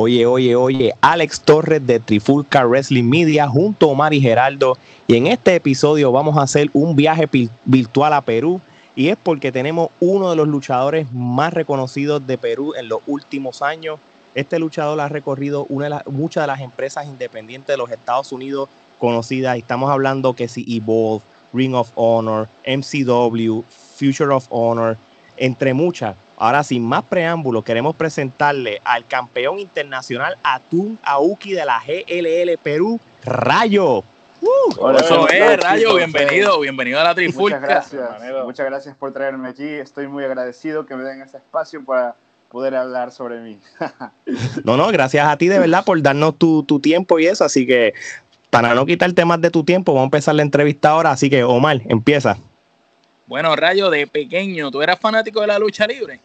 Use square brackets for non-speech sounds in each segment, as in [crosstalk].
Oye, oye, oye, Alex Torres de Trifulca Wrestling Media junto a Omar y Geraldo. Y en este episodio vamos a hacer un viaje virtual a Perú. Y es porque tenemos uno de los luchadores más reconocidos de Perú en los últimos años. Este luchador ha recorrido una de muchas de las empresas independientes de los Estados Unidos conocidas. Estamos hablando que si Evolve, Ring of Honor, MCW, Future of Honor, entre muchas. Ahora, sin más preámbulos, queremos presentarle al campeón internacional Atún Auki de la GLL Perú, Rayo. Uh, eso es, Rayo, bienvenido, bienvenido a la Trifulca. Muchas gracias, muchas gracias por traerme aquí. Estoy muy agradecido que me den este espacio para poder hablar sobre mí. [laughs] no, no, gracias a ti de verdad por darnos tu, tu tiempo y eso. Así que para no quitarte más de tu tiempo, vamos a empezar la entrevista ahora. Así que, Omar, empieza. Bueno, Rayo, de pequeño, ¿tú eras fanático de la lucha libre?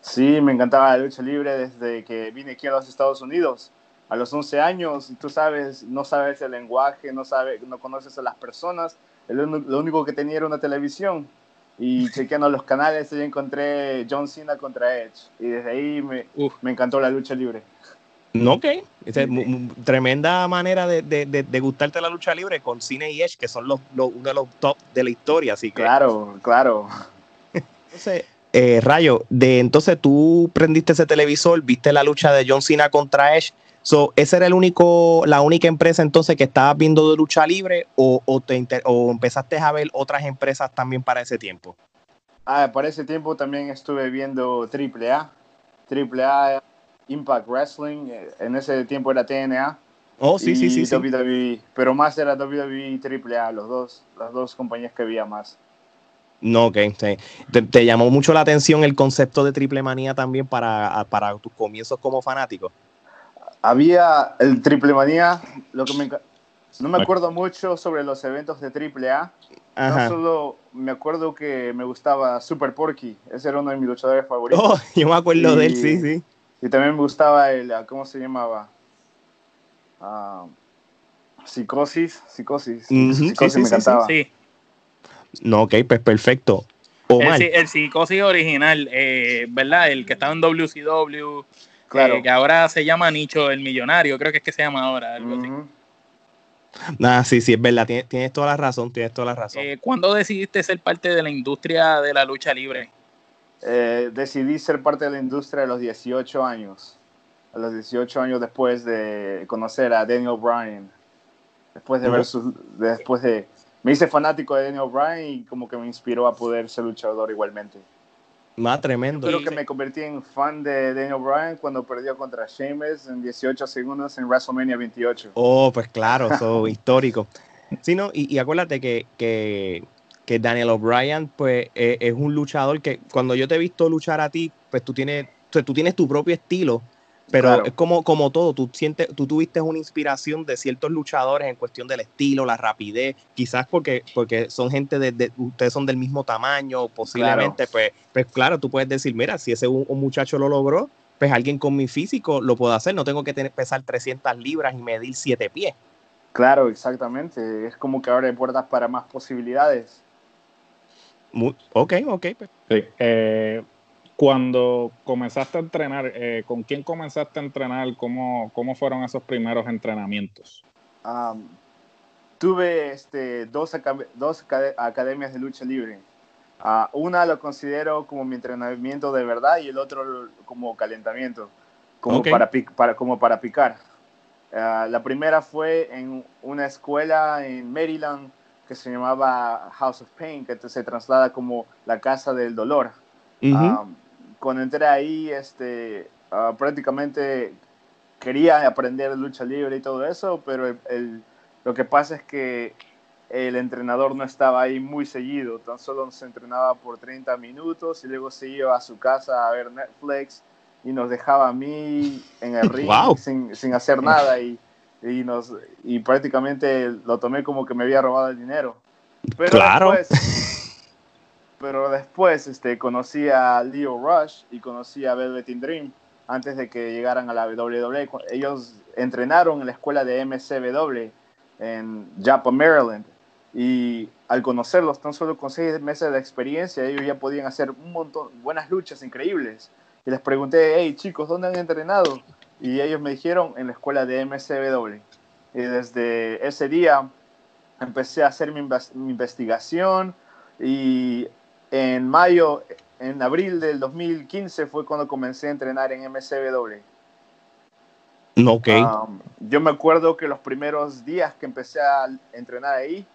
Sí, me encantaba la lucha libre desde que vine aquí a los Estados Unidos. A los 11 años, tú sabes, no sabes el lenguaje, no, sabes, no conoces a las personas. Lo único que tenía era una televisión. Y [laughs] chequeando los canales, ahí encontré John Cena contra Edge. Y desde ahí me, me encantó la lucha libre. No, ok. Es tremenda manera de, de, de, gustarte la lucha libre con Cine y Edge, que son los, los, uno de los top de la historia. Así que... Claro, claro. [laughs] Entonces, eh, Rayo, de entonces tú prendiste ese televisor, viste la lucha de John Cena contra Edge. So, ¿Esa era el único, la única empresa entonces que estabas viendo de lucha libre o, o, te o empezaste a ver otras empresas también para ese tiempo? Ah, para ese tiempo también estuve viendo AAA, AAA Impact Wrestling, eh, en ese tiempo era TNA. Oh, sí, sí, sí, WWE, pero más era WWE y AAA, los dos, las dos compañías que había más. No, ok. Te, llamó mucho la atención el concepto de triple manía también para, para tus comienzos como fanático? Había el triple manía, lo que me, no me acuerdo mucho sobre los eventos de triple A. No solo me acuerdo que me gustaba Super Porky, ese era uno de mis luchadores favoritos. Oh, [laughs] yo me acuerdo de él, sí, sí. Y también me gustaba el, ¿cómo se llamaba? Ah, psicosis, psicosis. psicosis me encantaba. Sí. No, ok, pues perfecto. El, el, psicosis original, eh, ¿verdad? El que estaba en WCW, claro. Eh, que ahora se llama Nicho el Millonario, creo que es que se llama ahora, algo así. Nah, sí, sí, es verdad, tienes, toda la razón, tienes toda la razón. Eh, ¿Cuándo decidiste ser parte de la industria de la lucha libre? decidí ser parte de la industria a los 18 años, a los 18 años después de conocer a Daniel Bryan, después de ver sus, después de me hice fanático de Daniel Bryan y como que me inspiró a poder ser luchador igualmente. Más tremendo. creo que me convertí en fan de Daniel Bryan cuando perdió contra Sheamus en 18 segundos en WrestleMania 28. Oh, pues claro, eso [laughs] histórico. Sí, no, y, acuérdate que, que, que Daniel O'Brien, pues, e, es, un luchador que cuando yo te he visto luchar a ti, pues tú tienes, tú tienes tu propio estilo pero es como, como todo, tú sientes, tú tuviste una inspiración de ciertos luchadores en cuestión del estilo, la rapidez, quizás porque, porque son gente de, ustedes son del mismo tamaño, posiblemente, Pues, pues claro, tú puedes decir, mira, si ese un, muchacho lo logró, pues alguien con mi físico lo puede hacer, no tengo que tener, pesar 300 libras y medir 7 pies. Claro, exactamente, es como que abre puertas para más posibilidades. ok, ok. Pues. Sí, eh, cuando comenzaste a entrenar, eh, ¿con quién comenzaste a entrenar? ¿Cómo, cómo fueron esos primeros entrenamientos? tuve este, dos, dos academias de lucha libre. Ah, una lo considero como mi entrenamiento de verdad y el otro como calentamiento, como, para, para, como para picar. Ah, la primera fue en una escuela en Maryland que se llamaba House of Pain, que se traslada como la casa del dolor cuando entré ahí, este, ah, prácticamente quería aprender lucha libre y todo eso, pero el, lo que pasa es que el entrenador no estaba ahí muy seguido, tan solo se entrenaba por 30 minutos y luego se iba a su casa a ver Netflix y nos dejaba a mí en el [laughs] ring sin, sin, hacer nada y, y, nos, y prácticamente lo tomé como que me había robado el dinero. Pero claro pero después este, conocí a Leo Rush y conocí a Velvet Dream antes de que llegaran a la WWE. Ellos entrenaron en la escuela de MCW en Japa, Maryland. Y al conocerlos, tan solo con seis meses de experiencia, ellos ya podían hacer un montón, buenas luchas increíbles. Y les pregunté, hey chicos, ¿dónde han entrenado? y ellos me dijeron en la escuela de MCW. Y desde ese día empecé a hacer mi, investigación y en mayo, en abril del 2015 fue cuando comencé a entrenar en MCW. Ok. Um, yo me acuerdo que los primeros días que empecé a entrenar ahí,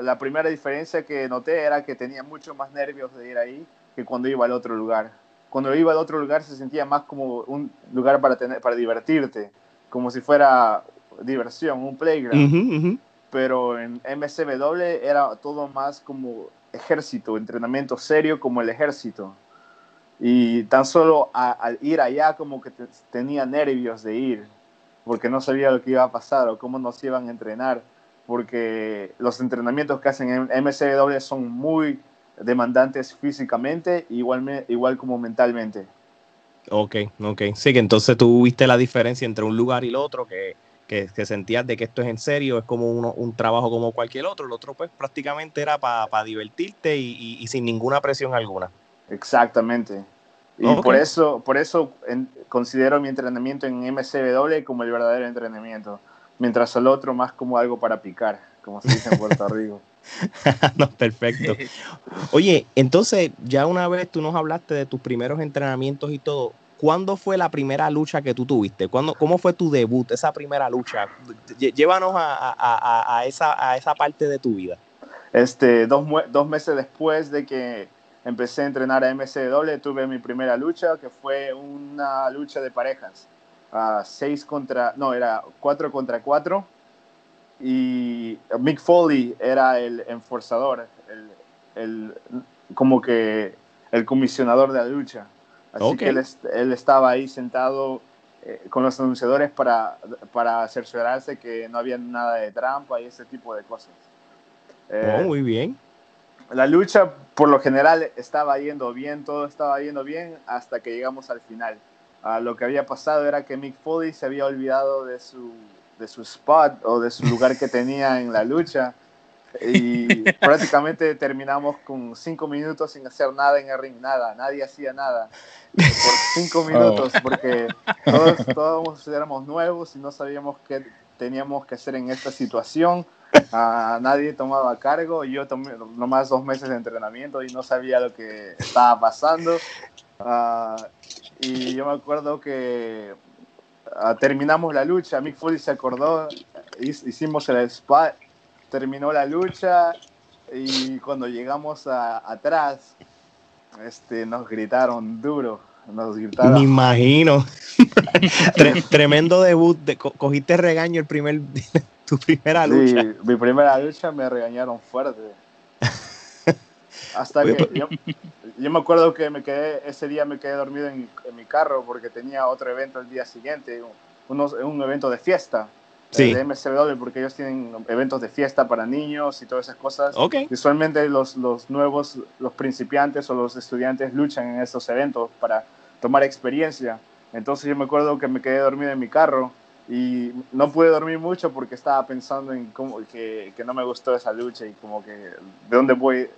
la primera diferencia que noté era que tenía mucho más nervios de ir ahí que cuando iba al otro lugar. Cuando iba al otro lugar se sentía más como un lugar para, tener, para divertirte, como si fuera diversión, un playground. Pero en MCW era todo más como ejército, entrenamiento serio como el ejército. Y tan solo al ir allá como que tenía nervios de ir, porque no sabía lo que iba a pasar o cómo nos iban a entrenar, porque los entrenamientos que hacen en MCW son muy demandantes físicamente, igual, igual como mentalmente. Ok, ok. Sí, que entonces tú viste la diferencia entre un lugar y el otro, que, que, sentías de que esto es en serio, es como un trabajo como cualquier otro. El otro, pues, prácticamente era para divertirte y, sin ninguna presión alguna. Exactamente. Y por eso, por eso considero mi entrenamiento en MCW como el verdadero entrenamiento, mientras el otro más como algo para picar, como se dice en Puerto [laughs] Rico. [laughs] no, perfecto. [laughs] Oye, entonces, ya una vez tú nos hablaste de tus primeros entrenamientos y todo, ¿cuándo fue la primera lucha que tú tuviste? ¿Cuándo, ¿Cómo fue tu debut, esa primera lucha? Llévanos a, esa, a esa parte de tu vida. Este, dos, dos meses después de que empecé a entrenar a MCW, tuve mi primera lucha, que fue una lucha de parejas. a seis contra, no, era cuatro contra cuatro y Mick Foley era el enforzador, el, como que el comisionador de la lucha. Así que él, estaba ahí sentado eh, con los anunciadores para, para cerciorarse que no había nada de trampa y ese tipo de cosas. Eh, oh, muy bien. La lucha por lo general estaba yendo bien, todo estaba yendo bien hasta que llegamos al final. Ah, lo que había pasado era que Mick Foley se había olvidado de su de su spot o de su lugar que tenía en la lucha. Y [laughs] prácticamente terminamos con cinco minutos sin hacer nada en el ring, nada, nadie hacía nada por cinco oh. minutos, porque [laughs] todos, todos éramos nuevos y no sabíamos qué teníamos que hacer en esta situación. Uh, nadie tomaba cargo, yo tomé nomás dos meses de entrenamiento y no sabía lo que estaba pasando. Uh, y yo me acuerdo que Ah, terminamos la lucha, Mick Foley se acordó, hicimos el spot, terminó la lucha y cuando llegamos atrás, este, nos gritaron duro. Nos gritaron. Me imagino. [laughs] tremendo debut. De, cogiste regaño el primer, [laughs] tu primera lucha. Sí, mi primera lucha me regañaron fuerte. Hasta que pues, yo, me acuerdo que me quedé, ese día me quedé dormido en, mi carro porque tenía otro evento el día siguiente, unos, un evento de fiesta eh, de MCW porque ellos tienen eventos de fiesta para niños y todas esas cosas. Okay. Usualmente los, los nuevos, los principiantes o los estudiantes luchan en estos eventos para tomar experiencia. Entonces yo me acuerdo que me quedé dormido en mi carro y no pude dormir mucho porque estaba pensando en cómo, que, que no me gustó esa lucha y como que de dónde voy,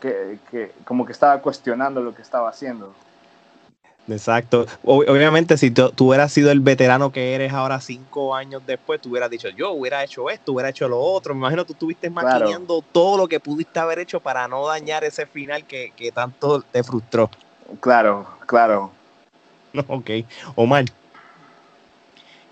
que, como que estaba cuestionando lo que estaba haciendo. Exacto. Obviamente, si tú, hubieras sido el veterano que eres ahora cinco años después, tú hubieras dicho, yo hubiera hecho esto, hubiera hecho lo otro. Me imagino que tú estuviste maquinando todo lo que pudiste haber hecho para no dañar ese final que, tanto te frustró. Claro, claro. [laughs] ok. Omar.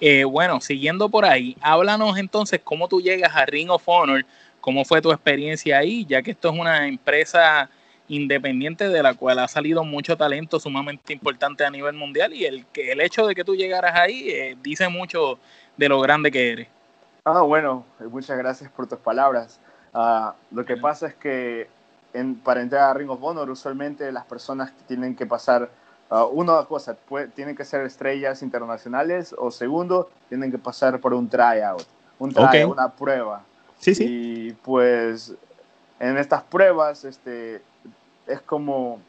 Eh, bueno, siguiendo por ahí, háblanos entonces cómo tú llegas a Ring of Honor ¿Cómo fue tu experiencia ahí? Ya que esto es una empresa independiente de la cual ha salido mucho talento sumamente importante a nivel mundial y el, que el hecho de que tú llegaras ahí eh, dice mucho de lo grande que eres. Ah, bueno, muchas gracias por tus palabras. Ah, lo que pasa es que para entrar a Ring of Honor usualmente las personas tienen que pasar uh, una cosa, tienen que ser estrellas internacionales o segundo, tienen que pasar por un tryout, un tryout, una prueba. Sí, sí. Y pues en estas pruebas este, es como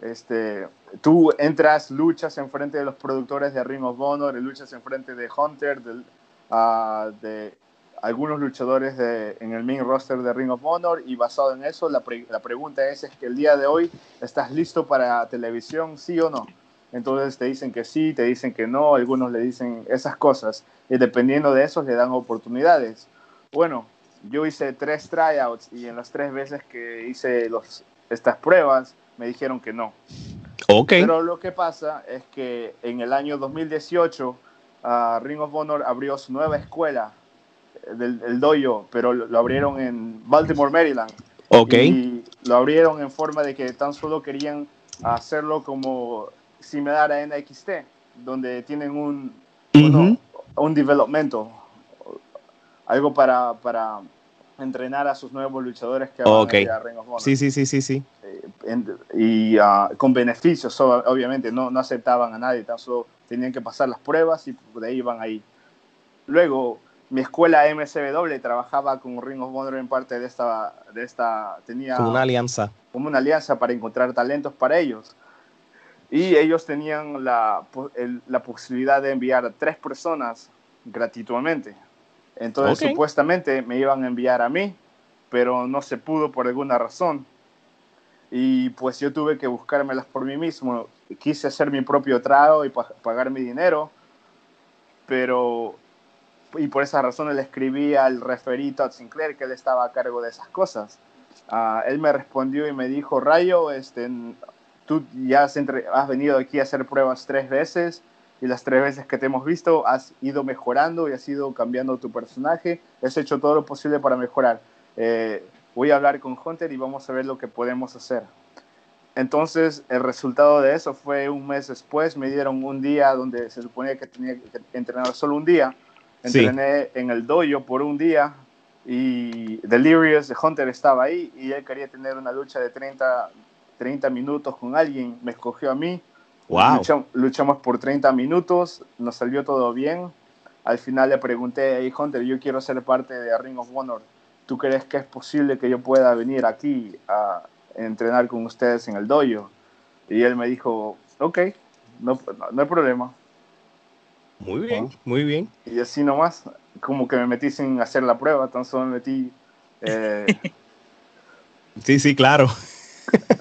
este, tú entras, luchas en frente de los productores de Ring of Honor, luchas en frente de Hunter, de, uh, de algunos luchadores de, en el main roster de Ring of Honor y basado en eso la, la pregunta es, es que el día de hoy estás listo para televisión, sí o no. entonces te dicen que sí, te dicen que no, algunos le dicen esas cosas, y dependiendo de eso le dan oportunidades. Bueno, yo hice tres tryouts y en las tres veces que hice los, estas pruebas me dijeron que no. Okay. Pero lo que pasa es que en el año 2018 ah, Ring of Honor abrió su nueva escuela eh, del el dojo, pero lo, abrieron en Baltimore, Maryland. Ok. Y lo abrieron en forma de que tan solo querían hacerlo como similar a NXT, donde tienen un, un developmento, algo para, para entrenar a sus nuevos luchadores que van a Ring of Honor. Sí, sí, sí, sí, sí. Eh, y ah, con beneficios, obviamente, no, no aceptaban a nadie, tan solo tenían que pasar las pruebas y de ahí iban ahí. Luego, mi escuela MCW trabajaba con Ring of Honor en parte de esta, de esta tenía como una alianza. Como una alianza para encontrar talentos para ellos. Y ellos tenían la, la posibilidad de enviar a tres personas gratuitamente. Entonces, supuestamente me iban a enviar a mí, pero no se pudo por alguna razón. Y pues yo tuve que buscármelas por mí mismo. Quise hacer mi propio trago y pagar mi dinero, pero y por esa razón le escribí al referito a Sinclair que él estaba a cargo de esas cosas. Uh, él me respondió y me dijo, Rayo, este, tú ya has, has, venido aquí a hacer pruebas tres veces y las tres veces que te hemos visto has ido mejorando y has ido cambiando tu personaje, has hecho todo lo posible para mejorar. Eh, voy a hablar con Hunter y vamos a ver lo que podemos hacer. Entonces, el resultado de eso fue un mes después, me dieron un día donde se suponía que tenía que entrenar solo un día. Entrené en el dojo por un día y Delirious de Hunter estaba ahí y él quería tener una lucha de 30, 30 minutos con alguien. Me escogió a mí. Wow. Luchamos, por 30 minutos, nos salió todo bien. Al final le pregunté, hey Hunter, yo quiero ser parte de Ring of Honor. ¿Tú crees que es posible que yo pueda venir aquí a entrenar con ustedes en el dojo? Y él me dijo, ok, no, no hay problema. Muy bien, muy bien. Y así nomás, como que me metí sin hacer la prueba, tan solo me metí... Eh, [laughs] sí, sí, claro.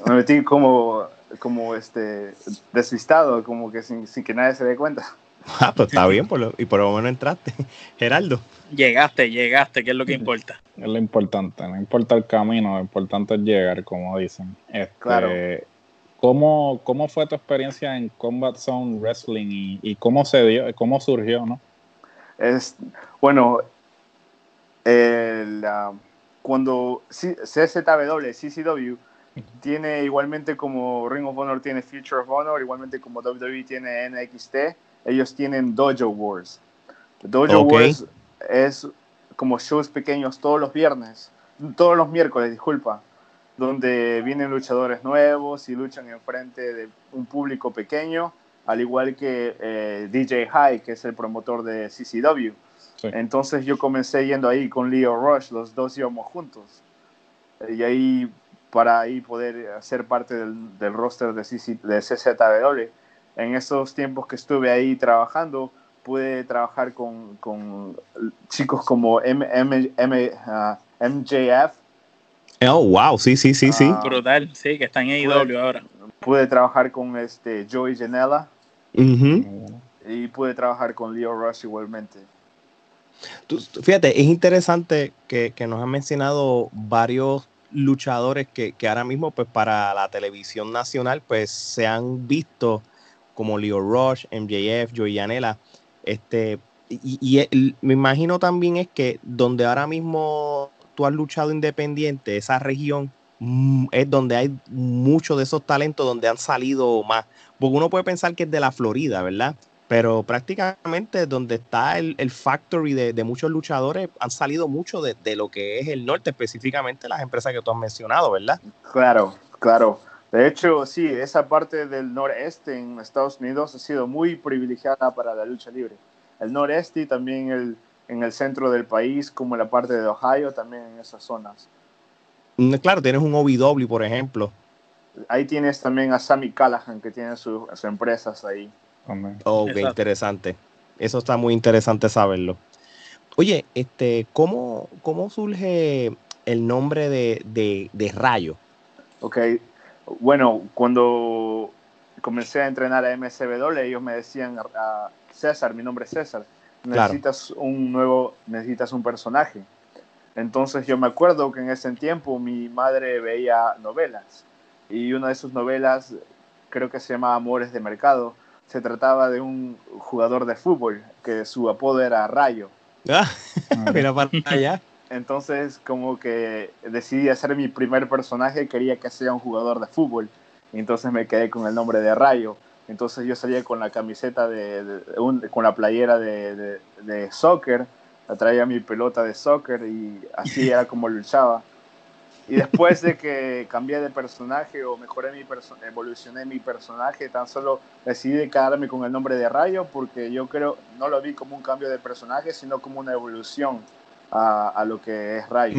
me metí como, como este, desvistado, como que sin, sin que nadie se dé cuenta. [laughs] Ah, pues está bien, por lo, y por lo menos entraste. [laughs] Geraldo. Llegaste, llegaste, que es lo que importa. [laughs] Es lo importante, no importa el camino, lo importante es llegar, como dicen. Este, claro. ¿Cómo, ¿Cómo fue tu experiencia en Combat Zone Wrestling y, cómo se dio, cómo surgió, no? Es, bueno, el, cuando CZW, CCW, tiene igualmente como Ring of Honor tiene Future of Honor, igualmente como WWE tiene NXT, ellos tienen Dojo Wars. Dojo Wars es como shows pequeños todos los viernes, todos los miércoles, disculpa donde vienen luchadores nuevos y luchan enfrente de un público pequeño, al igual que eh, DJ High, que es el promotor de CCW. Entonces yo comencé yendo ahí con Leo Rush, los dos íbamos juntos. Y ahí, para ahí poder ser parte del, del roster de, CC, de CZW. En esos tiempos que estuve ahí trabajando, pude trabajar con, con chicos como M, M, M, MJF, uh, Oh, wow, sí, sí, sí, sí. Ah, brutal, sí, que está en AEW ahora. Pude trabajar con este Joey Janela y pude trabajar con Leo Rush igualmente. fíjate, es interesante que, nos han mencionado varios luchadores que, ahora mismo, pues para la televisión nacional, pues se han visto como Leo Rush, MJF, Joey Janela. Este, y, y me imagino también es que donde ahora mismo tú has luchado independiente, esa región mm, es donde hay muchos de esos talentos donde han salido más. Porque uno puede pensar que es de la Florida, ¿verdad? Pero prácticamente donde está el, factory de, muchos luchadores han salido mucho de, lo que es el norte, específicamente las empresas que tú has mencionado, ¿verdad? Claro, claro. De hecho, sí, esa parte del noreste en Estados Unidos ha sido muy privilegiada para la lucha libre. El noreste y también el, en el centro del país, como la parte de Ohio, también en esas zonas. Mm, claro, tienes un OVW, por ejemplo. Ahí tienes también a Sammy Callahan, que tiene sus empresas ahí. Oh, qué interesante. Eso está muy interesante saberlo. Oye, este, ¿cómo, cómo surge el nombre de, de, de Rayo? Ok, bueno, cuando comencé a entrenar a MSW, ellos me decían, a César, mi nombre es César, necesitas un nuevo, necesitas un personaje. Entonces yo me acuerdo que en ese tiempo mi madre veía novelas y una de sus novelas, creo que se llama Amores de Mercado, se trataba de un jugador de fútbol que su apodo era Rayo. Ah, [laughs] mira para allá. Entonces como que decidí hacer mi primer personaje, quería que sea un jugador de fútbol. Y entonces me quedé con el nombre de Rayo. Entonces yo salía con la camiseta de, con la playera de, de, soccer, traía mi pelota de soccer y así era como luchaba. Y después de que cambié de personaje o mejoré mi evolucioné mi personaje, tan solo decidí quedarme con el nombre de Rayo porque yo creo, no lo vi como un cambio de personaje, sino como una evolución a, a lo que es Rayo.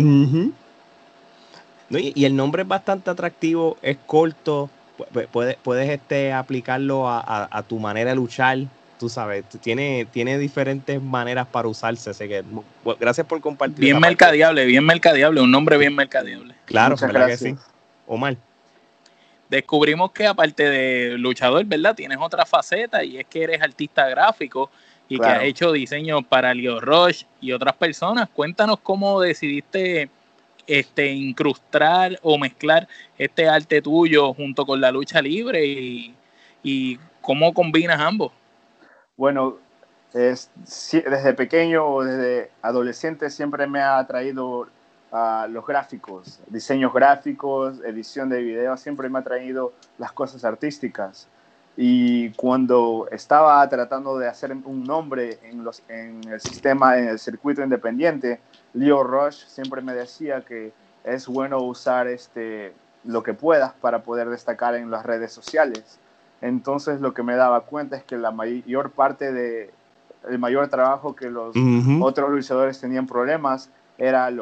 y, el nombre es bastante atractivo, es corto, puedes, puedes este, aplicarlo a, a, tu manera de luchar, tú sabes, tiene, tiene diferentes maneras para usarse, así que gracias por compartir. Bien mercadeable, bien mercadeable, un nombre bien mercadeable. Claro, ¿verdad que sí? Omar. Descubrimos que aparte de luchador, ¿verdad? Tienes otra faceta y es que eres artista gráfico y que has hecho diseños para Leo Roche y otras personas. Cuéntanos cómo decidiste este, incrustar o mezclar este arte tuyo junto con la lucha libre y, y cómo combinas ambos. Bueno, es, desde pequeño o desde adolescente siempre me ha atraído a los gráficos, diseños gráficos, edición de videos, siempre me ha atraído las cosas artísticas. Y cuando estaba tratando de hacer un nombre en, los, en el sistema, en el circuito independiente, Leo Rush siempre me decía que es bueno usar este, lo que puedas para poder destacar en las redes sociales. Entonces lo que me daba cuenta es que la mayor parte de el mayor trabajo que los otros luchadores tenían problemas era eh,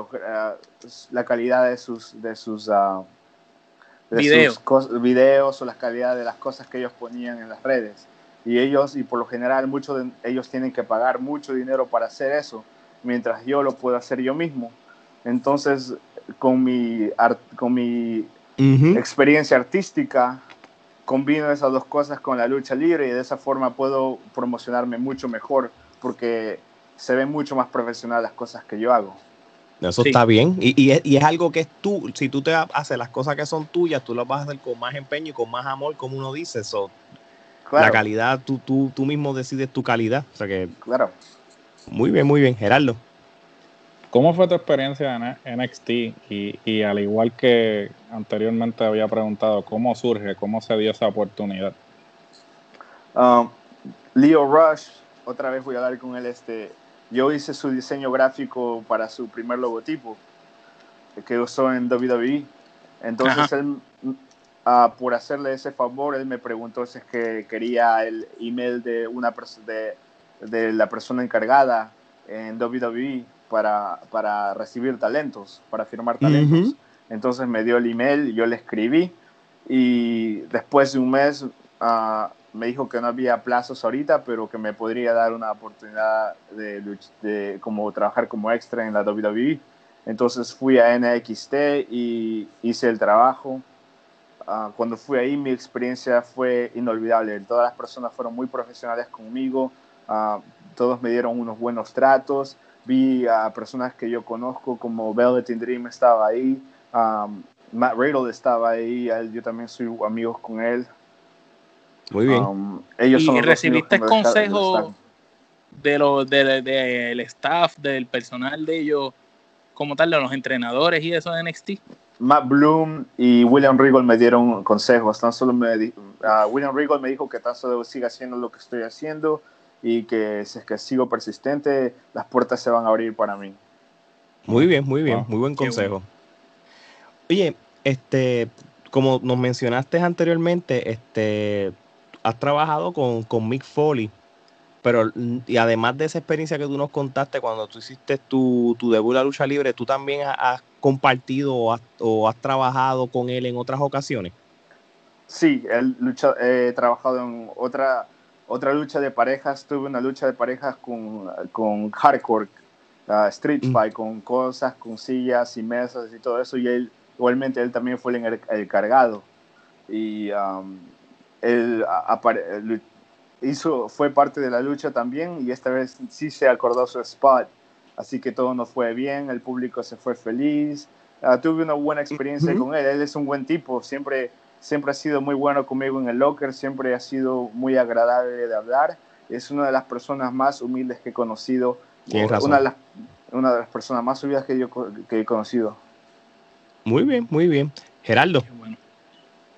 la calidad de sus de sus uh, videos o la calidad de las cosas que ellos ponían en las redes. Y ellos y por lo general muchos de ellos tienen que pagar mucho dinero para hacer eso mientras yo lo puedo hacer yo mismo. Entonces con mi con mi experiencia artística combino esas dos cosas con la lucha libre y de esa forma puedo promocionarme mucho mejor porque se ven mucho más profesional las cosas que yo hago. Eso está bien. Y, es, algo que es tú, si tú te haces las cosas que son tuyas, tú las vas a hacer con más empeño y con más amor, como uno dice. eso La calidad, tú, tú, tú mismo decides tu calidad. O sea que, claro. Muy bien, muy bien. Gerardo. ¿Cómo fue tu experiencia en NXT? Y, al igual que anteriormente había preguntado, ¿cómo surge, cómo se dio esa oportunidad? Um, Leo Rush, otra vez voy a hablar con él. Este, yo hice su diseño gráfico para su primer logotipo que usó en WWE. Entonces él, uh, por hacerle ese favor, él me preguntó si es que quería el email de una de, de la persona encargada en WWE para, para recibir talentos, para firmar talentos. Entonces me dio el email, yo le escribí y después de un mes ah, me dijo que no había plazos ahorita, pero que me podría dar una oportunidad de, de, como trabajar como extra en la WWE. Entonces fui a NXT y hice el trabajo. Ah, cuando fui ahí mi experiencia fue inolvidable. Todas las personas fueron muy profesionales conmigo, ah, todos me dieron unos buenos tratos vi a personas que yo conozco como Velvet Dream estaba ahí, um, Matt Riddle estaba ahí, yo también soy amigos con él. Muy bien. Um, ellos ¿Y recibiste consejos de lo del staff, del personal de ellos, como tal, de los entrenadores y eso de NXT? Matt Bloom y William Regal me dieron consejos. Tan solo me, uh, William Regal me dijo que tan solo siga haciendo lo que estoy haciendo y que si es que sigo persistente, las puertas se van a abrir para mí. Muy bien, muy bien, muy buen consejo. Oye, este, como nos mencionaste anteriormente, este, has trabajado con, con Mick Foley, pero y además de esa experiencia que tú nos contaste cuando tú hiciste tu, tu debut en la lucha libre, ¿tú también has, compartido o has, o has, trabajado con él en otras ocasiones? Sí, él lucha, he trabajado en otra otra lucha de parejas, tuve una lucha de parejas con, con hardcore, street mm. fight, con cosas, con sillas y mesas y todo eso, y él, igualmente él también fue el, cargado. Y um, él, hizo, fue parte de la lucha también y esta vez sí se acordó su spot. Así que todo nos fue bien, el público se fue feliz. Ah, tuve una buena experiencia con él. Él es un buen tipo, siempre, siempre ha sido muy bueno conmigo en el locker, siempre ha sido muy agradable de hablar. Es una de las personas más humildes que he conocido. Una de, las, una de las personas más humildes que yo que he conocido. Muy bien, muy bien. Geraldo.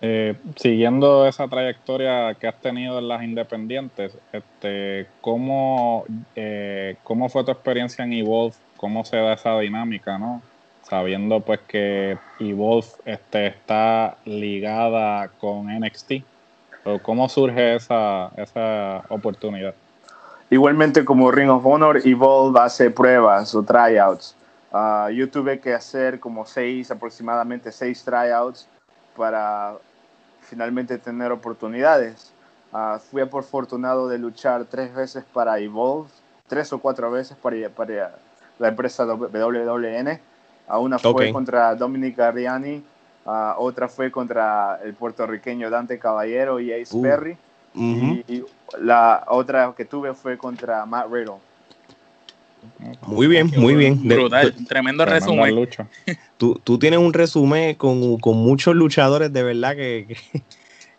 Eh, siguiendo esa trayectoria que has tenido en las independientes, este, ¿cómo, eh, ¿cómo fue tu experiencia en Evolve? ¿Cómo se da esa dinámica, no? Sabiendo pues que Evolve este, está ligada con NXT. ¿Cómo surge esa, esa oportunidad? Igualmente como Ring of Honor, Evolve hace pruebas o tryouts. Uh, yo tuve que hacer como seis, aproximadamente seis tryouts para finalmente tener oportunidades. Uh, fui afortunado de luchar tres veces para Evolve, tres o cuatro veces para, para la empresa WWN. Uh, una fue contra Dominic Arriani, otra fue contra el puertorriqueño Dante Caballero y Ace uh, Perry. y, la otra que tuve fue contra Matt Riddle. Muy bien, muy bien. Brutal, tremendo resumen. Tú, tú, tienes un resumen con, con, muchos luchadores de verdad que,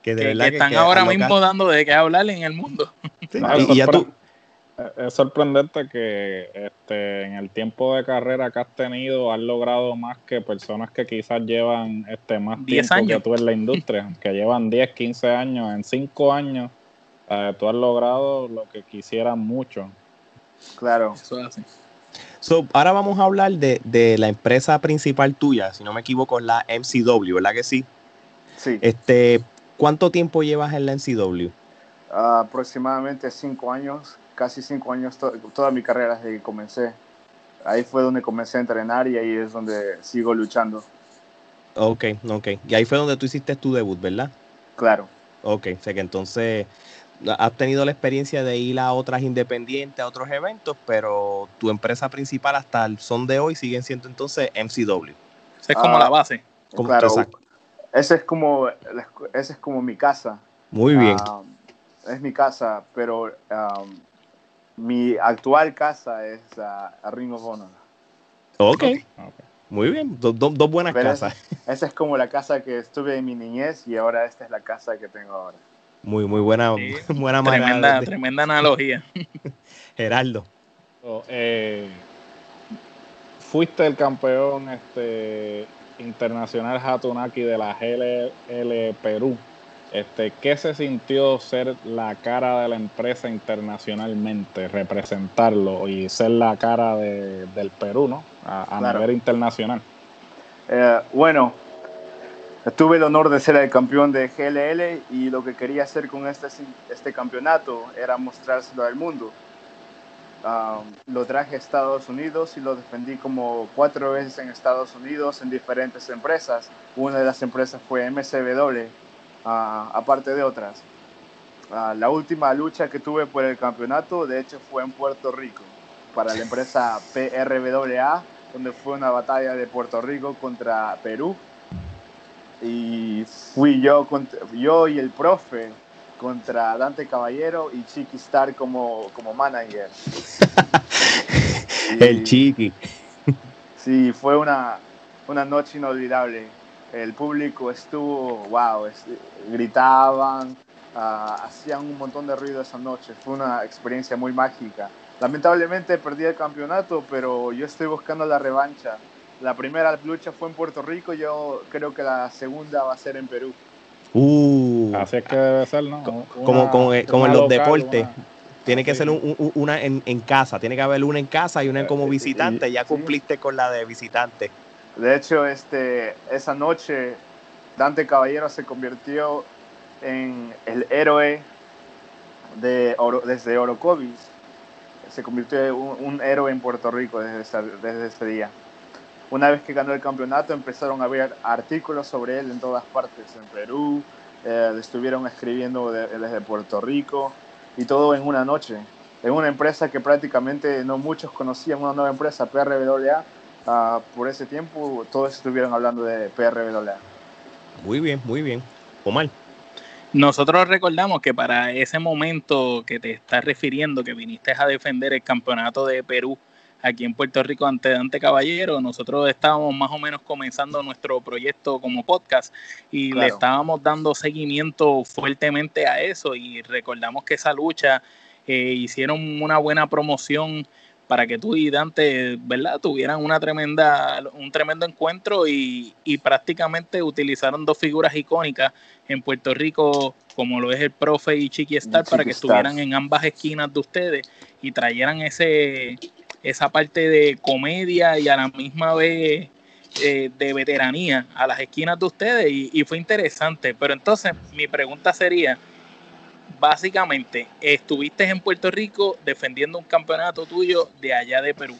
que, de verdad que están ahora mismo dando de qué hablar en el mundo. y, ya tú, es sorprendente que este, en el tiempo de carrera que has tenido has logrado más que personas que quizás llevan este, más tiempo que tú en la industria, [laughs] que llevan 10, 15 años. En 5 años eh, tú has logrado lo que quisieran mucho. Claro. So, ahora vamos a hablar de, la empresa principal tuya, si no me equivoco, la MCW, ¿verdad que sí? Sí. Este, ¿Cuánto tiempo llevas en la MCW? aproximadamente cinco años, casi cinco años, toda mi carrera desde que comencé. Ahí fue donde comencé a entrenar y ahí es donde sigo luchando. Ok, ok. Y ahí fue donde tú hiciste tu debut, ¿verdad? Claro. Ok, sé que entonces has tenido la experiencia de ir a otras independientes, a otros eventos, pero tu empresa principal hasta el son de hoy siguen siendo entonces MCW. Esa es como ah, la base. claro, ese es como ese es como mi casa. Muy bien. Ah, es mi casa, pero um, mi actual casa es uh, Ring of Honor. Ok. Muy bien, dos buenas casas. esa es como la casa que estuve en mi niñez y ahora esta es la casa que tengo ahora. Muy, muy buena, [laughs] buena tremenda, tremenda analogía. [laughs] Geraldo. Oh, eh, fuiste el campeón este, internacional Hatunaki de la GLL Perú. Este, ¿Qué se sintió ser la cara de la empresa internacionalmente, representarlo y ser la cara del Perú, ¿no? A, nivel internacional. Eh, bueno, Tuve el honor de ser el campeón de GLL y lo que quería hacer con este, este campeonato era mostrárselo al mundo. lo traje a Estados Unidos y lo defendí como cuatro veces en Estados Unidos en diferentes empresas. Una de las empresas fue MCW, aparte de otras. la última lucha que tuve por el campeonato, de hecho, fue en Puerto Rico, para la empresa PRWA, donde fue una batalla de Puerto Rico contra Perú y fui yo, yo y el profe contra Dante Caballero y Chiqui Star como, como manager. [laughs] el Chiqui. Sí, fue una, una noche inolvidable. El público estuvo, wow, gritaban, ah, hacían un montón de ruido esa noche. Fue una experiencia muy mágica. Lamentablemente perdí el campeonato, pero yo estoy buscando la revancha la primera lucha fue en Puerto Rico, yo creo que la segunda va a ser en Perú. Uh, Así es que debe ser, ¿no? como, como, en los deportes. Tiene que ser una en, casa, tiene que haber una en casa y una como eh, visitante. ya cumpliste con la de visitante. De hecho, este, esa noche Dante Caballero se convirtió en el héroe de desde Orocovis. Se convirtió en un, héroe en Puerto Rico desde, ese día. Una vez que ganó el campeonato empezaron a haber artículos sobre él en todas partes, en Perú, eh, estuvieron escribiendo desde Puerto Rico y todo en una noche. En una empresa que prácticamente no muchos conocían, una nueva empresa, PRWA, por ese tiempo todos estuvieron hablando de PRWA. Muy bien, muy bien. Omar. Nosotros recordamos que para ese momento que te estás refiriendo, que viniste a defender el campeonato de Perú aquí en Puerto Rico ante Dante Caballero, nosotros estábamos más o menos comenzando nuestro proyecto como podcast y le estábamos dando seguimiento fuertemente a eso y recordamos que esa lucha eh, hicieron una buena promoción para que tú y Dante, ¿verdad? Tuvieran una tremenda, un tremendo encuentro y, prácticamente utilizaron dos figuras icónicas en Puerto Rico, como lo es el profe y Chiqui Star, para que estuvieran en ambas esquinas de ustedes y trajeran ese, esa parte de comedia y a la misma vez eh, de veteranía a las esquinas de ustedes y, y fue interesante. Pero entonces mi pregunta sería, básicamente estuviste en Puerto Rico defendiendo un campeonato tuyo de allá de Perú.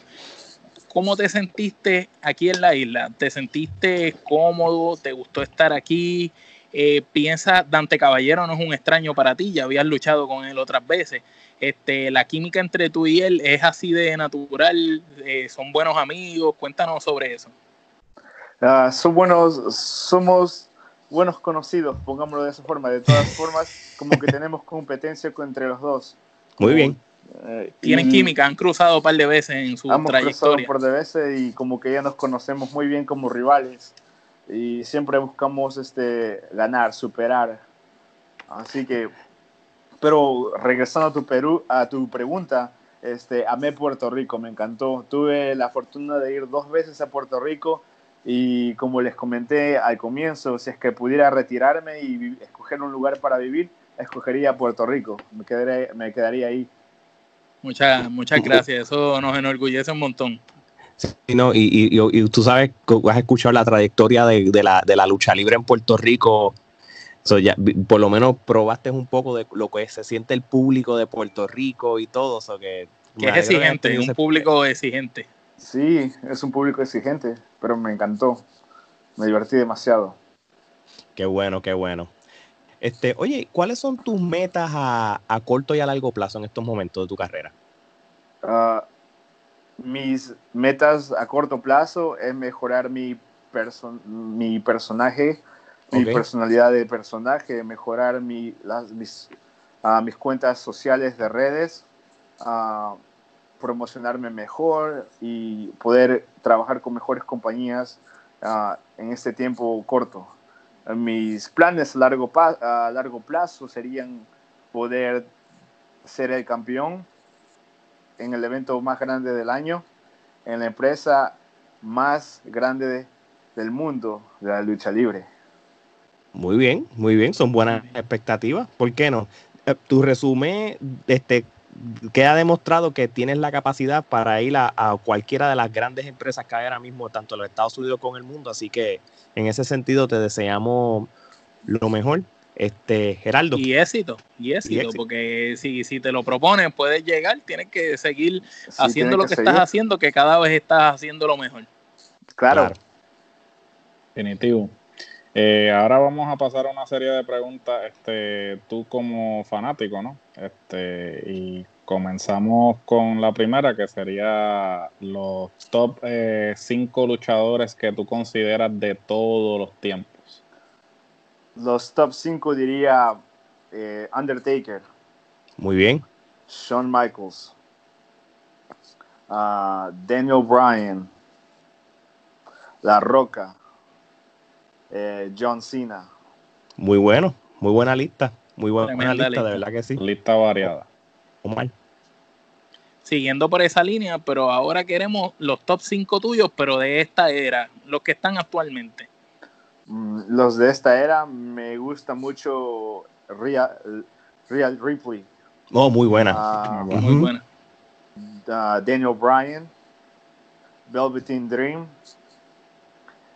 ¿Cómo te sentiste aquí en la isla? ¿Te sentiste cómodo? ¿Te gustó estar aquí? Eh, piensa, Dante Caballero no es un extraño para ti, ya habías luchado con él otras veces. Este, la química entre tú y él es así de natural, eh, son buenos amigos, cuéntanos sobre eso. Ah, son buenos, somos buenos conocidos, pongámoslo de esa forma. De todas formas, como que tenemos competencia entre los dos. Muy bien. Eh, Tienen química, han cruzado un par de veces en su hemos trayectoria. por de veces y como que ya nos conocemos muy bien como rivales y siempre buscamos este ganar, superar. Así que, pero regresando a tu Perú, a tu pregunta, este, amé Puerto Rico, me encantó. Tuve la fortuna de ir dos veces a Puerto Rico y como les comenté al comienzo, si es que pudiera retirarme y escoger un lugar para vivir, escogería Puerto Rico. Me, quedaré, me quedaría ahí. Muchas, muchas gracias. Eso nos enorgullece un montón. Sí, no, y, y, tú sabes, has escuchado la trayectoria de, de, la, de la lucha libre en Puerto Rico. ya, por lo menos probaste un poco de lo que se siente el público de Puerto Rico y todo. eso que, que es exigente, un público exigente. Sí, es un público exigente, pero me encantó. Me divertí demasiado. Qué bueno, qué bueno. Este, oye, ¿cuáles son tus metas a, corto y a largo plazo en estos momentos de tu carrera? Ah, mis metas a corto plazo es mejorar mi, mi personaje, mi personalidad de personaje, mejorar mi, las, mis, ah, mis cuentas sociales de redes, uh, promocionarme mejor y poder trabajar con mejores compañías ah, en este tiempo corto. Mis planes a largo, a largo plazo serían poder ser el campeón en el evento más grande del año, en la empresa más grande del mundo de la lucha libre. Muy bien, muy bien, son buenas expectativas. ¿Por qué no? Eh, tu resumen, este, queda demostrado que tienes la capacidad para ir a, cualquiera de las grandes empresas que hay ahora mismo, tanto en los Estados Unidos como en el mundo. Así que en ese sentido te deseamos lo mejor. Este, Geraldo. Y éxito, y éxito, porque si, si te lo propones, puedes llegar, tienes que seguir haciendo lo que, estás haciendo, que cada vez estás haciendo lo mejor. claro. Definitivo. Eh, ahora vamos a pasar a una serie de preguntas, este, tú como fanático, ¿no? Este, y comenzamos con la primera, que sería los top 5 eh, luchadores que tú consideras de todos los tiempos. Los top 5 diría eh, Undertaker. Muy bien. Shawn Michaels. Uh, Daniel Bryan. La Roca. Eh, John Cena. Muy bueno, muy buena lista. Muy buena lista, de verdad que sí. Lista variada. Omar. Siguiendo por esa línea, pero ahora queremos los top 5 tuyos, pero de esta era, los que están actualmente. Mm, los de esta era, me gusta mucho Real, Real Ripley. Oh, muy buena. Ah, muy buena. Ah, Daniel Bryan, Velveteen Dream,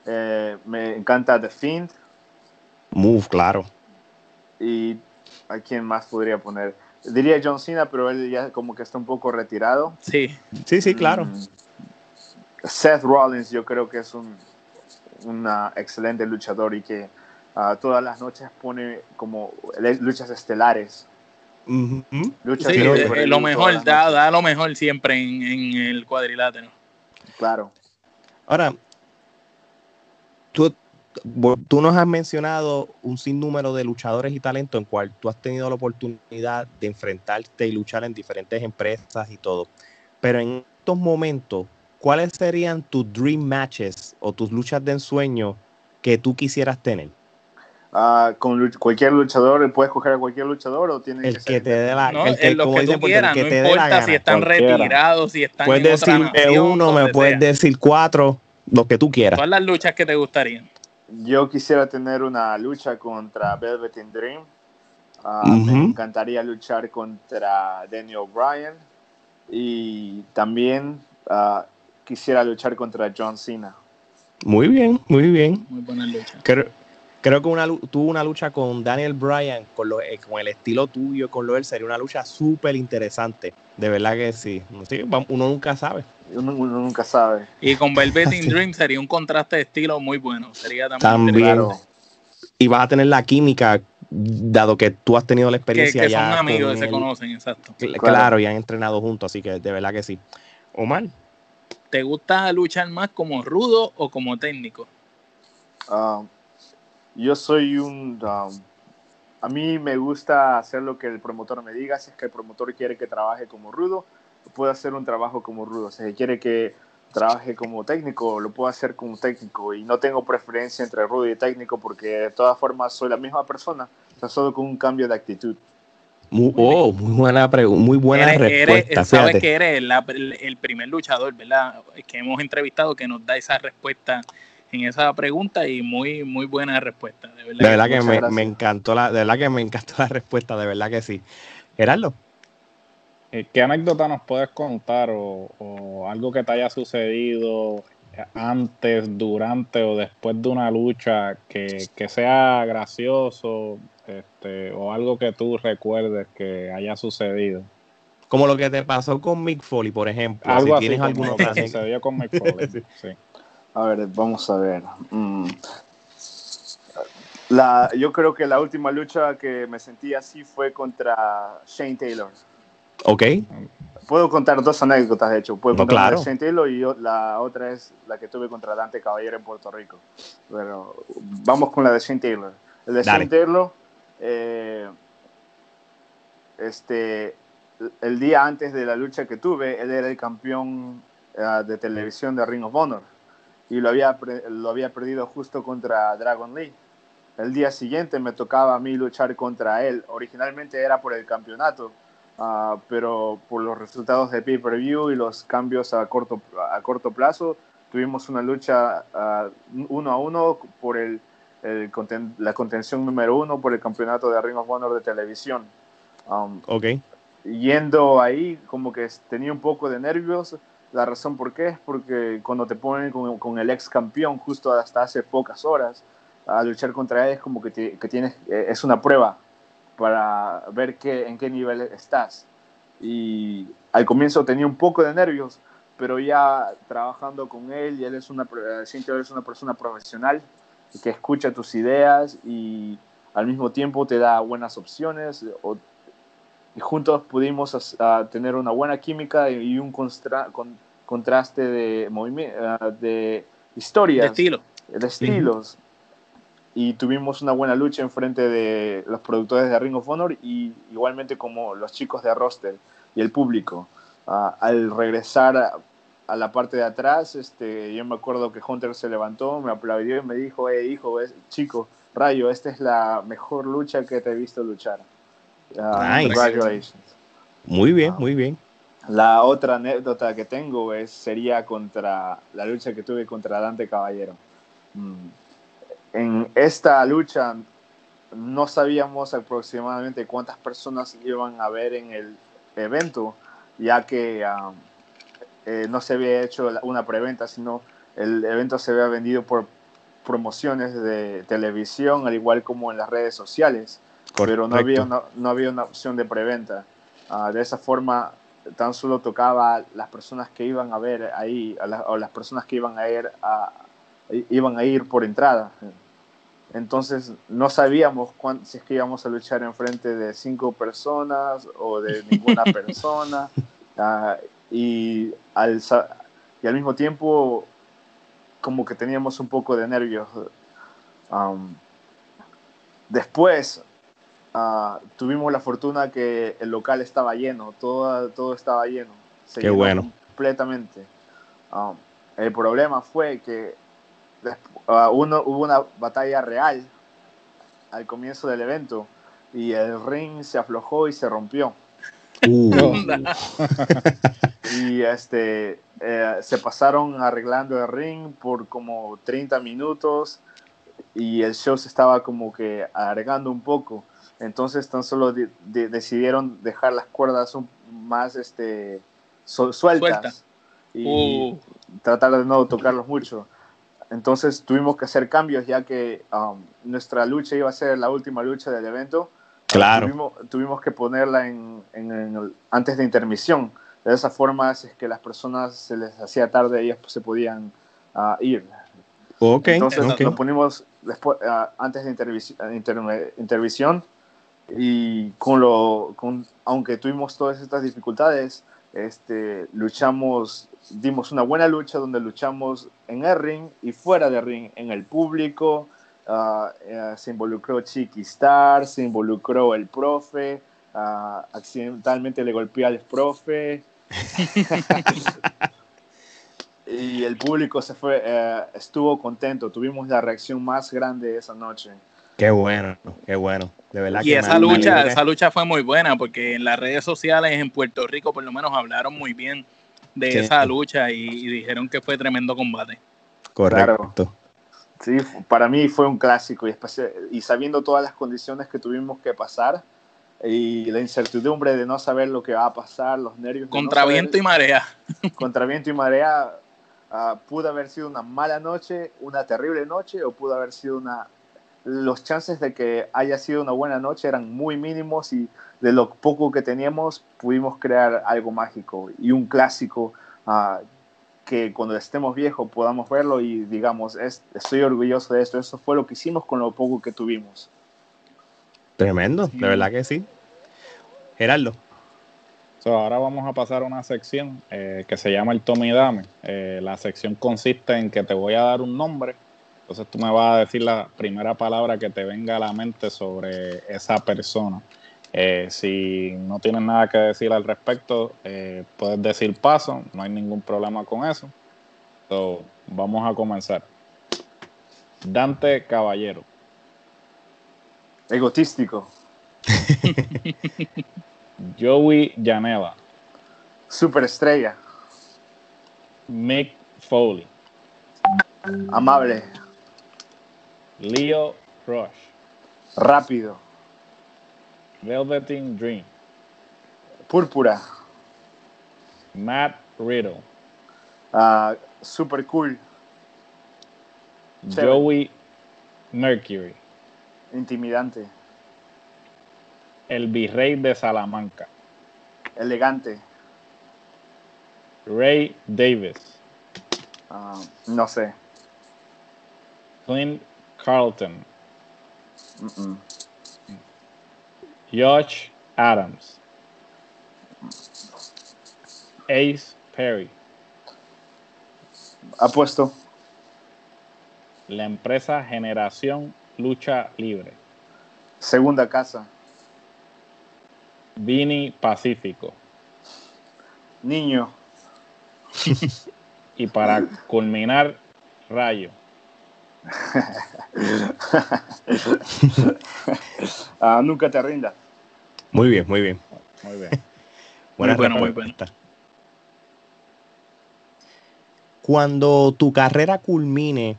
eh, me encanta The Fiend. Move, claro. Y a quién más podría poner. Diría John Cena, pero él ya como que está un poco retirado. Sí, sí, sí, claro. Mm. Seth Rollins, yo creo que es un una excelente luchador y que uh, todas las noches pone como luchas estelares. luchas sí, eh, lo mejor, da, da, lo mejor siempre en, en el cuadrilátero. Claro. Ahora, tú tú nos has mencionado un sinnúmero de luchadores y talentos en cual tú has tenido la oportunidad de enfrentarte y luchar en diferentes empresas y todo. Pero en estos momentos, ¿cuáles serían tus dream matches o tus luchas de ensueño que tú quisieras tener? Uh, con cualquier luchador, ¿puedes coger a cualquier luchador o tiene el que, te dé la no, el que, como que tú quieras, no importa si están retirados, si están puedes decir uno, me puedes decir cuatro, lo que tú quieras. ¿Cuáles las luchas que te gustarían? Yo quisiera tener una lucha contra Velvet in Dream. Uh, Me encantaría luchar contra Daniel Bryan. Y también uh, quisiera luchar contra John Cena. Muy bien, muy bien. Muy buena lucha. Creo que una, tuvo una lucha con Daniel Bryan, con, lo, eh, con el estilo tuyo, con lo de él, sería una lucha súper interesante. De verdad que sí. Uno nunca sabe. Uno, nunca sabe. Y con Velvet [laughs] in Dream sería un contraste de estilo muy bueno. Sería también. también. Y vas a tener la química, dado que tú has tenido la experiencia que, que ya. Son amigos, se conocen, exacto. Claro. y han entrenado juntos, así que de verdad que sí. Omar. ¿Te gusta luchar más como rudo o como técnico? Ah yo soy un... Um, a mí me gusta hacer lo que el promotor me diga. Si es que el promotor quiere que trabaje como rudo, puedo hacer un trabajo como rudo. Si quiere que trabaje como técnico, lo puedo hacer como técnico. Y no tengo preferencia entre rudo y técnico porque de todas formas soy la misma persona, solo con un cambio de actitud. Muy, oh, muy buena, muy buena respuesta. sabes que eres el, el, primer luchador, ¿verdad? Que hemos entrevistado que nos da esa respuesta en esa pregunta y muy, muy buena respuesta. De verdad, que, me, encantó la, de verdad que me encantó la respuesta, de verdad que sí. Gerardo. Eh, ¿Qué anécdota nos puedes contar o, algo que te haya sucedido antes, durante o después de una lucha que, sea gracioso este, o algo que tú recuerdes que haya sucedido? Como lo que te pasó con Mick Foley, por ejemplo. Algo si tienes alguno que sucedió con Mick Foley. [laughs] sí. A ver, vamos a ver. Mm. La, yo creo que la última lucha que me sentí así fue contra Shane Taylor. Ok. Puedo contar dos anécdotas, de hecho. Puedo contar Shane Taylor y la otra es la que tuve contra Dante Caballero en Puerto Rico. Pero vamos con la de Shane Taylor. El de Shane Taylor, eh, este, el día antes de la lucha que tuve, él era el campeón eh, de televisión de Ring of Honor y lo había, lo había perdido justo contra Dragon Lee. El día siguiente me tocaba a mí luchar contra él. Originalmente era por el campeonato, ah, pero por los resultados de pay-per-view y los cambios a corto, a corto plazo, tuvimos una lucha uh, uno a uno por el, el la contención número uno por el campeonato de Ring of Honor de televisión. Um, ok. Yendo ahí, como que tenía un poco de nervios, la razón por qué es porque cuando te ponen con, el ex campeón justo hasta hace pocas horas a luchar contra él es como que, tienes, eh, es una prueba para ver qué, en qué nivel estás. Y al comienzo tenía un poco de nervios, pero ya trabajando con él, y él es una, siento es una persona profesional que escucha tus ideas y al mismo tiempo te da buenas opciones y juntos pudimos tener una buena química y un contraste de, de historias. De estilo. De estilos. Y tuvimos una buena lucha en frente de los productores de Ring of Honor y igualmente como los chicos de roster y el público. Ah, al regresar a, la parte de atrás, este, yo me acuerdo que Hunter se levantó, me aplaudió y me dijo, hey hijo, chico, Rayo, esta es la mejor lucha que te he visto luchar. Ah, congratulations. Muy bien, muy bien. La otra anécdota que tengo es, sería contra la lucha que tuve contra Dante Caballero. Mm. En esta lucha no sabíamos aproximadamente cuántas personas iban a ver en el evento, ya que um, eh, no se había hecho una preventa, sino el evento se había vendido por promociones de televisión, al igual como en las redes sociales pero no había, una, no había una opción de preventa. Ah, de esa forma, tan solo tocaba las personas que iban a ver ahí, o las personas que iban a ir, a, iban a ir por entrada. Entonces no sabíamos si es que íbamos a luchar en frente de cinco personas o de ninguna [laughs] persona. Ah, y, al, y al mismo tiempo como que teníamos un poco de nervios después ah, tuvimos la fortuna que el local estaba lleno, todo, todo estaba lleno. Qué bueno. Completamente. el problema fue que uh, uno, hubo una batalla real al comienzo del evento y el ring se aflojó y se rompió. Uh. [laughs] y este eh, se pasaron arreglando el ring por como 30 minutos y el show se estaba como que alargando un poco. Entonces tan solo decidieron dejar las cuerdas más este, sueltas y uh. tratar de no tocarlos mucho. Entonces tuvimos que hacer cambios ya que um, nuestra lucha iba a ser la última lucha del evento. Claro. Tuvimos, que ponerla en, antes de intermisión. De esa forma es que las personas se les hacía tarde y ellos se podían uh, ir. Okay, Entonces nos ponimos después, uh, antes de intervisión y con lo, con, aunque tuvimos todas estas dificultades, este, luchamos dimos una buena lucha donde luchamos en el ring y fuera del ring, en el público. Eh, se involucró Chiqui Star, se involucró el profe, ah, accidentalmente le golpeé al profe. [laughs] y el público se fue, eh, estuvo contento. Tuvimos la reacción más grande esa noche. Qué bueno, qué bueno. De verdad y esa lucha, esa lucha fue muy buena porque en las redes sociales en Puerto Rico por lo menos hablaron muy bien de esa lucha y, dijeron que fue tremendo combate. Correcto. Sí, para mí fue un clásico y, y sabiendo todas las condiciones que tuvimos que pasar y la incertidumbre de no saber lo que va a pasar, los nervios. [laughs] Contra viento y marea. Contra viento y marea, uh, pudo haber sido una mala noche, una terrible noche o pudo haber sido una... Los chances de que haya sido una buena noche eran muy mínimos y de lo poco que teníamos pudimos crear algo mágico y un clásico ah, que cuando estemos viejos podamos verlo y digamos, estoy orgulloso de esto, eso fue lo que hicimos con lo poco que tuvimos. Tremendo, de verdad que sí. Gerardo. ahora vamos a pasar a una sección eh, que se llama el Tommy Dame. Eh, la sección consiste en que te voy a dar un nombre, entonces tú me vas a decir la primera palabra que te venga a la mente sobre esa persona. Eh, si no tienes nada que decir al respecto, eh, puedes decir paso, no hay ningún problema con eso. vamos a comenzar. Dante Caballero. Egotístico. [laughs] Joey Janela. Superestrella. Mick Foley. Amable. Leo Rush. Rápido. Velveteen Dream. Púrpura. Matt Riddle. Uh, super cool. Joey Mercury. Intimidante. El virrey de Salamanca. Elegante. Ray Davis. Uh, no sé. Clint Carlton. Mm -mm. Josh Adams. Ace Perry. Apuesto. La empresa Generación Lucha Libre. Segunda casa. Vini Pacífico. Niño. y para culminar, Rayo. [laughs] Ah, nunca te rindas. Muy bien, muy bien. Muy bien. [laughs] Buena muy bueno, muy Cuando tu carrera culmine,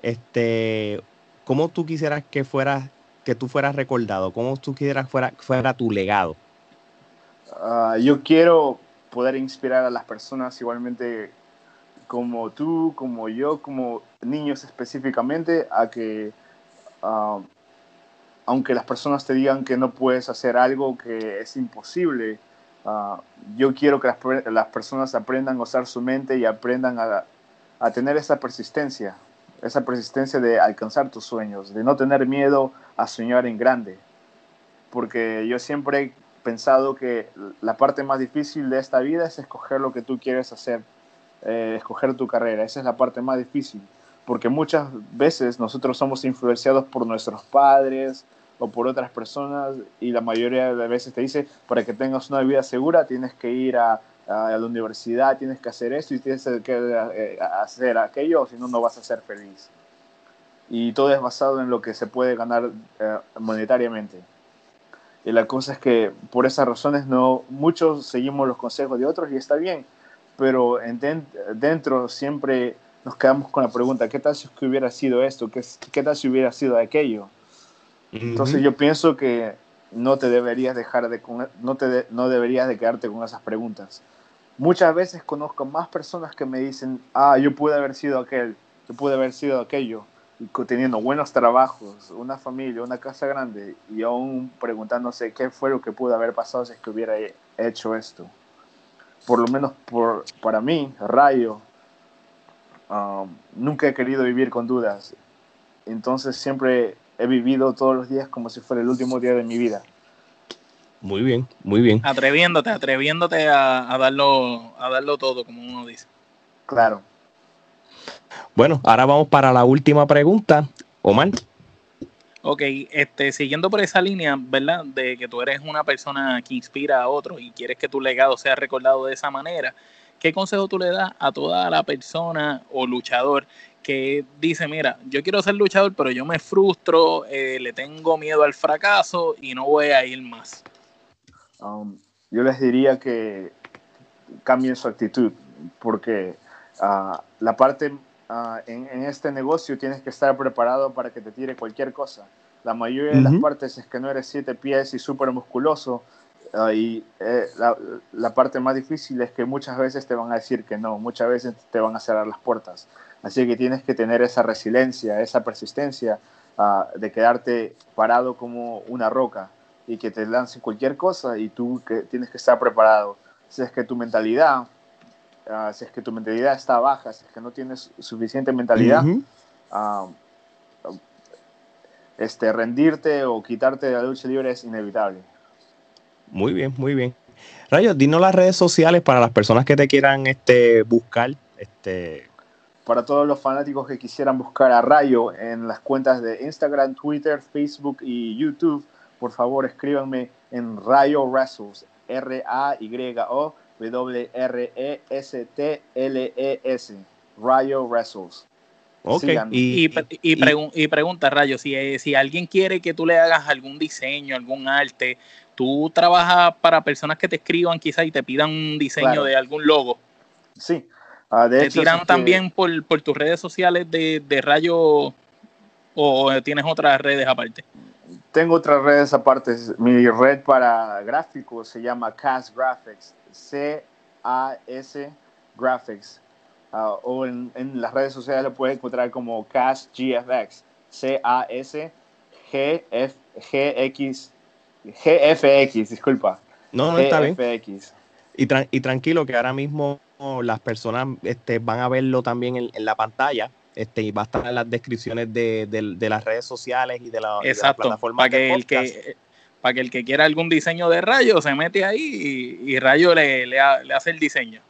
este, ¿cómo tú quisieras que fueras, que tú fueras recordado? ¿Cómo tú quisieras fuera, fuera tu legado? Ah, yo quiero poder inspirar a las personas igualmente como tú, como yo, como niños específicamente, a que ah, aunque las personas te digan que no puedes hacer algo que es imposible, ah, yo quiero que las, personas aprendan a usar su mente y aprendan a, a, tener esa persistencia, esa persistencia de alcanzar tus sueños, de no tener miedo a soñar en grande. Porque yo siempre he pensado que la parte más difícil de esta vida es escoger lo que tú quieres hacer, eh, escoger tu carrera, esa es la parte más difícil porque muchas veces nosotros somos influenciados por nuestros padres o por otras personas y la mayoría de veces te dice, para que tengas una vida segura tienes que ir a, a la universidad, tienes que hacer esto y tienes que eh, hacer aquello, si no, no vas a ser feliz. Y todo es basado en lo que se puede ganar eh, monetariamente. Y la cosa es que por esas razones no muchos seguimos los consejos de otros y está bien, pero en dentro siempre nos quedamos con la pregunta, ¿qué tal si hubiera sido esto? ¿Qué, qué tal si hubiera sido aquello? Entonces yo pienso que no te deberías dejar de no te no deberías de quedarte con esas preguntas. Muchas veces conozco más personas que me dicen, "Ah, yo pude haber sido aquel, yo pude haber sido aquello." Y teniendo buenos trabajos, una familia, una casa grande y aún preguntándose qué fue lo que pudo haber pasado si es que hubiera hecho esto. Por lo menos por, para mí, Rayo, um, nunca he querido vivir con dudas. Entonces siempre he vivido todos los días como si fuera el último día de mi vida. Muy bien, muy bien. Atreviéndote, atreviéndote a, darlo, a darlo todo, como uno dice. Claro. Bueno, ahora vamos para la última pregunta. Omar. Ok, este, siguiendo por esa línea, ¿verdad? De que tú eres una persona que inspira a otros y quieres que tu legado sea recordado de esa manera. ¿Qué consejo tú le das a toda la persona o luchador que dice, mira, yo quiero ser luchador, pero yo me frustro, eh, le tengo miedo al fracaso y no voy a ir más? Um, yo les diría que cambien su actitud, porque uh, la parte uh, en, este negocio tienes que estar preparado para que te tire cualquier cosa. La mayoría de las partes es que no eres siete pies y súper musculoso, uh, y eh, la, la, parte más difícil es que muchas veces te van a decir que no, muchas veces te van a cerrar las puertas. Así que tienes que tener esa resiliencia, esa persistencia ah, de quedarte parado como una roca y que te lance cualquier cosa y tú que tienes que estar preparado. Si es que tu mentalidad, ah, si es que tu mentalidad está baja, si es que no tienes suficiente mentalidad, ah, este, rendirte o quitarte de la lucha libre es inevitable. Muy bien, muy bien. Rayo, dinos las redes sociales para las personas que te quieran este, buscar. Este, para todos los fanáticos que quisieran buscar a Rayo en las cuentas de Instagram, Twitter, Facebook y YouTube, por favor escríbanme en Rayo Wrestles, R-A-Y-O W-R-E-S-T-L-E-S, Rayo Wrestles. Ok, y, y, pregunta, Rayo, si, eh, si alguien quiere que tú le hagas algún diseño, algún arte, tú trabajas para personas que te escriban quizás y te pidan un diseño de algún logo. Sí, Ah, ¿Te tiran también por, tus redes sociales de, Rayo o tienes otras redes aparte? Tengo otras redes aparte. Mi red para gráficos se llama CAS Graphics. C-A-S Graphics. Ah, o en, las redes sociales lo puedes encontrar como CAS GFX. C-A-S G-F-X. GFX, disculpa. No, no está bien. Y, y tranquilo que ahora mismo las personas este, van a verlo también en, la pantalla. Este, y va a estar en las descripciones de, las redes sociales y de la, plataforma. Para que, el que, para que el que quiera algún diseño de Rayo se mete ahí y, Rayo le, le, hace el diseño.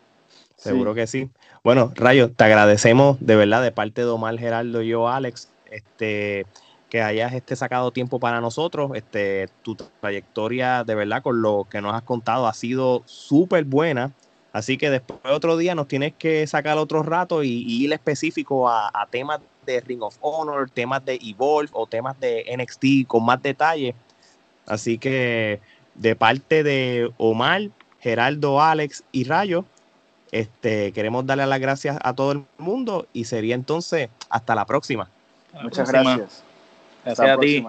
Seguro que sí. Bueno, Rayo, te agradecemos de verdad de parte de Omar Geraldo y yo, Alex, este, que hayas este, sacado tiempo para nosotros. Este, tu trayectoria, de verdad, con lo que nos has contado, ha sido súper buena. Así que después otro día nos tienes que sacar otro rato y, ir específico a, temas de Ring of Honor, temas de Evolve o temas de NXT con más detalle. Así que de parte de Omar, Geraldo, Alex y Rayo, este, queremos darle las gracias a todo el mundo y sería entonces hasta la próxima. Muchas gracias. Gracias a ti.